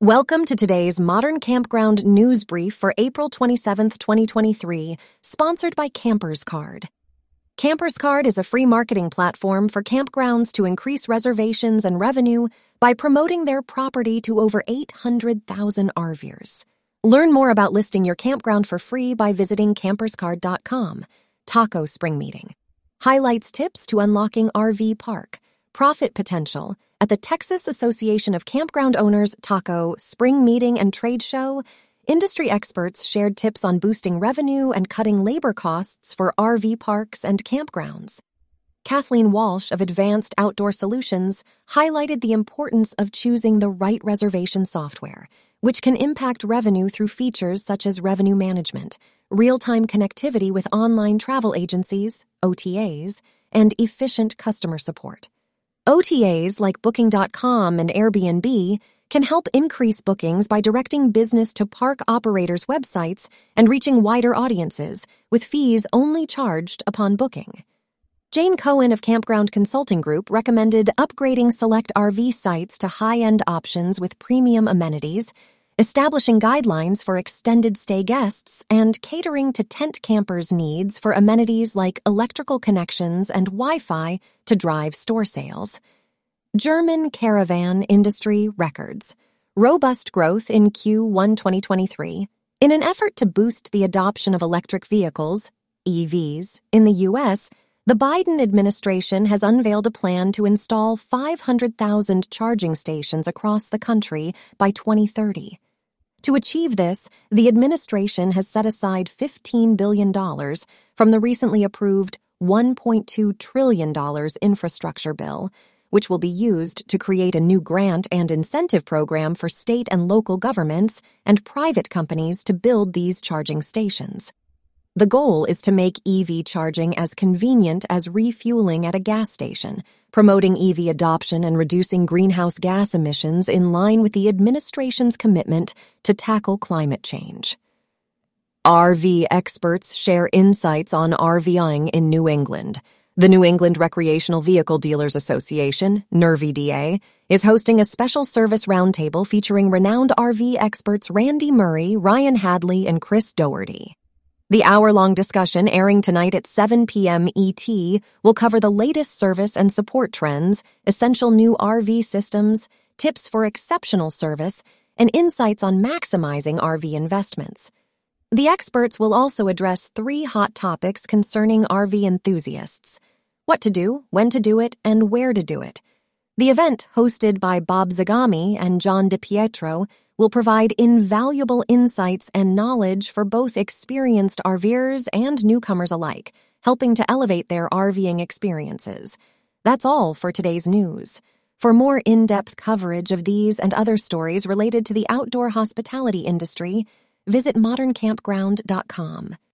Welcome to today's Modern Campground News Brief for April 27, 2023, sponsored by Campers Card. Campers Card is a free marketing platform for campgrounds to increase reservations and revenue by promoting their property to over 800,000 RVers. Learn more about listing your campground for free by visiting camperscard.com. Taco Spring Meeting highlights tips to unlocking RV park, profit potential, at the Texas Association of Campground Owners Taco Spring Meeting and Trade Show, industry experts shared tips on boosting revenue and cutting labor costs for RV parks and campgrounds. Kathleen Walsh of Advanced Outdoor Solutions highlighted the importance of choosing the right reservation software, which can impact revenue through features such as revenue management, real time connectivity with online travel agencies, OTAs, and efficient customer support. OTAs like Booking.com and Airbnb can help increase bookings by directing business to park operators' websites and reaching wider audiences, with fees only charged upon booking. Jane Cohen of Campground Consulting Group recommended upgrading select RV sites to high end options with premium amenities establishing guidelines for extended stay guests, and catering to tent campers' needs for amenities like electrical connections and Wi Fi to drive store sales. German caravan industry records robust growth in Q1 2023 in an effort to boost the adoption of electric vehicles, EVs, in the U.S. The Biden administration has unveiled a plan to install 500,000 charging stations across the country by 2030. To achieve this, the administration has set aside $15 billion from the recently approved $1.2 trillion infrastructure bill, which will be used to create a new grant and incentive program for state and local governments and private companies to build these charging stations. The goal is to make EV charging as convenient as refueling at a gas station, promoting EV adoption and reducing greenhouse gas emissions in line with the administration's commitment to tackle climate change. RV experts share insights on RVing in New England. The New England Recreational Vehicle Dealers Association, NERVDA, is hosting a special service roundtable featuring renowned RV experts Randy Murray, Ryan Hadley, and Chris Dougherty. The hour long discussion airing tonight at 7 p.m. ET will cover the latest service and support trends, essential new RV systems, tips for exceptional service, and insights on maximizing RV investments. The experts will also address three hot topics concerning RV enthusiasts what to do, when to do it, and where to do it. The event, hosted by Bob Zagami and John DePietro, will provide invaluable insights and knowledge for both experienced RVers and newcomers alike, helping to elevate their RVing experiences. That's all for today's news. For more in depth coverage of these and other stories related to the outdoor hospitality industry, visit moderncampground.com.